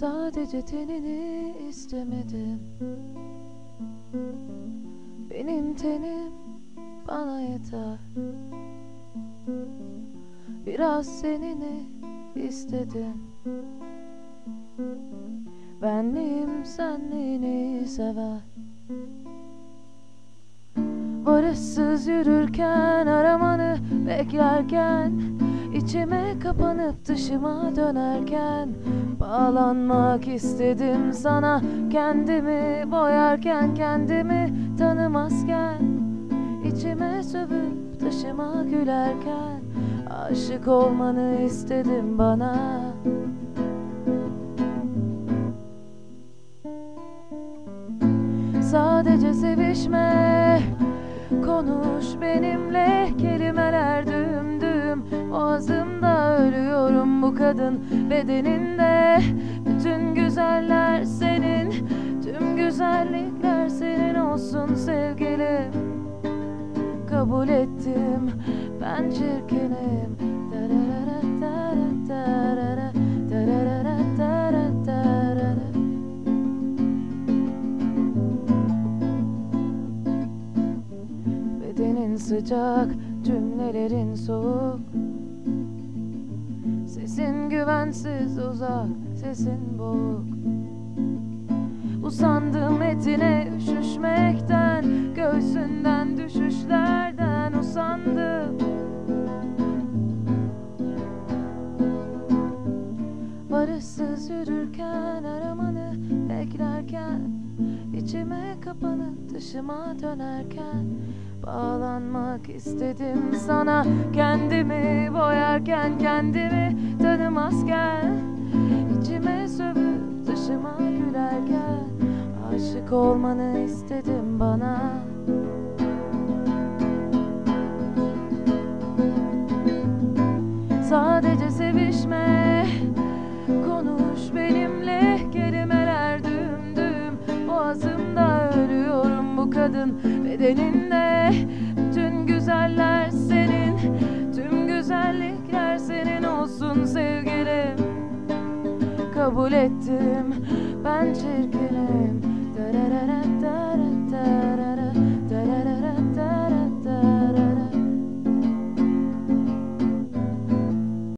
Sadece tenini istemedim. Benim tenim bana yeter. Biraz senini istedim. Benliğim senliğini sever. Barışsız yürürken aramanı beklerken içime kapanıp dışıma dönerken Bağlanmak istedim sana. Kendimi boyarken kendimi tanımazken içime sövüp dışıma gülerken Aşık olmanı istedim bana. Sadece sevişme Konuş benimle kelimeler düm kadın bedeninde. Bütün güzeller senin Tüm güzellikler senin olsun sevgilim. Kabul ettim ben çirkinim. Bedenin sıcak, cümlelerin soğuk Sesin güvensiz uzak, sesin boğuk Usandım etine üşüşmekten Göğsünden düşüşlerden usandım. Barışsız yürürken aramanı beklerken içime kapanıp dışıma dönerken Bağlanmak istedim sana. Kendimi boyarken kendimi tanımazken içime sövüp dışıma gülerken Aşık olmanı istedim bana. Sadece sevişme. Konuş benimle. Kelimeler düm düm Boğazımda ölüyorum bu kadın bedeninde Kabul ettim. Ben çirkinim